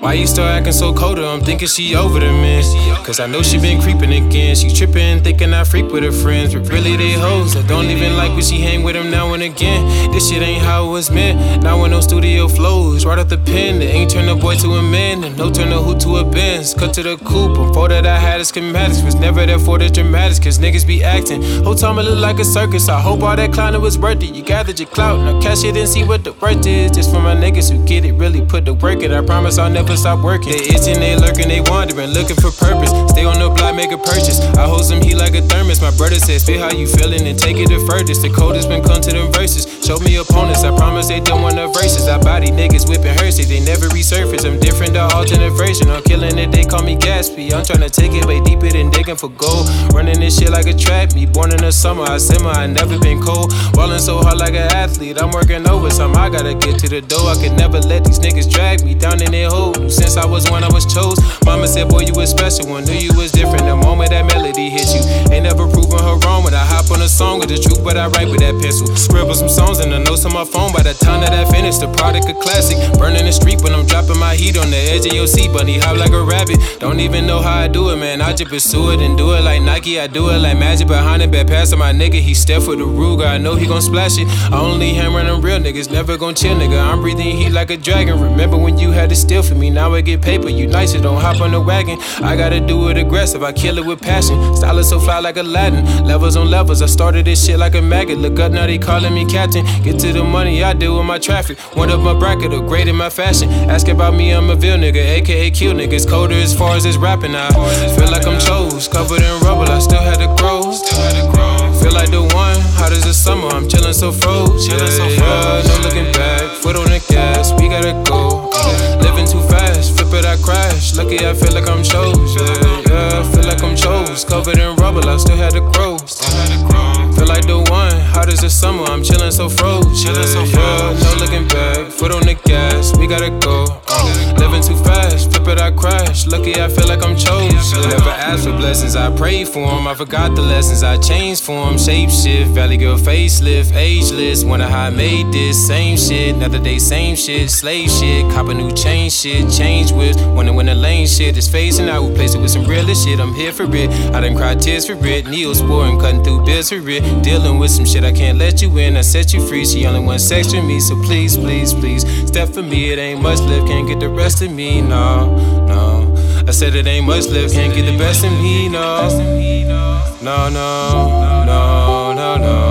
Why you start acting so colder? I'm thinking she over the man. Cause I know she been creeping again. She tripping, thinking I freak with her friends. But really, they hoes. I don't even like when she hang with them now and again. This shit ain't how it was meant. Now when no studio flows, right off the pen. They ain't turn a boy to a man. And no turn a hoot to a Benz. Cut to the coupe. Before that, I had a schematics. Was never there for the dramatics. Cause niggas be acting. Whole time it look like a circus. I hope all that clowning was worth it. You gathered your clout. Now cash it and see what the worth is. Just for my niggas who get it, really put the work in. I promise I'll never stop working. They itching, they lurking, they wandering, looking for purpose. Stay on the block, make a purchase. I hold some heat like a thermos. My brother says, feel how you feeling and take it the furthest. The coldest been come to them verses. Show me opponents, I promise they don't want the verses. I body niggas whipping hearses, they never resurface. I'm different, the alternate version. Killing they call me Gatsby. I'm trying to take it way deeper than digging for gold. Running this shit like a trap. Me born in the summer, I simmer, I never been cold. Ballin' so hard like an athlete. I'm working overtime, I gotta get to the door. I can never let these niggas drag me down in their hole. Since I was when I was chose. Mama said, boy, you was special. One knew you was different. The moment that melody hit you, ain't never her wrong. When I hop on a song with the truth, but I write with that pencil. Scribble some songs and the notes on my phone. By the time that I finish, the product a classic. Burning the street when I'm dropping my heat on the edge of your seat. Bunny hop like a rabbit. Don't even know how I do it, man. I just pursue it and do it like Nike. I do it like magic behind it. Bad pass on my nigga. He step for the Ruger. I know he gon' splash it. I only hammer them real niggas. Never gon' chill, nigga. I'm breathing heat like a dragon. Remember when you had to steal for me? Now I get paper. You nicer, don't hop on the wagon. I gotta do it aggressive. I kill it with passion. Style is so fly like Aladdin. Levels on levels. I started this shit like a maggot. Look up now, they calling me captain. Get to the money, I deal with my traffic. One up my bracket, upgraded my fashion. Ask about me, I'm a Ville nigga, aka Q niggas. Colder as far as this rapping. I feel like I'm chose, covered in rubble. I still had to grow. Feel like the one, hot as the summer. I'm chillin' so froze. Yeah, yeah, no looking back, foot on the gas. We gotta go. Living too fast, flip it, I crash. Lucky I feel like I'm chose. Yeah, yeah, feel like I'm chose. Covered in rubble, I still had to grow. Feel like the one, hot as the summer. I'm chillin' so froze. Yeah, yeah, no looking back, foot on the gas. We gotta go. Living too fast, flip it, I crash. Lucky I feel like I'm chose. Never asked for blessings, I prayed for them. I forgot the lessons, I changed for them. Shape shift, valley girl facelift, ageless. Wonder how I made this same shit. Another day, same shit, slave shit. Cop a new chain shit, change with. Wonder when the lane shit is phasing out. Replace it with some realest shit, I'm here for it. I done cried tears for it. Neosporin, cutting through bills for it. Dealing with some shit I can't let you in. I set you free, she only sex with me. So please, please, please, step for me. It ain't much left, can't get the rest of me, no, no. I said it ain't much left, can't get the best of me, no. No, no, no, no, no.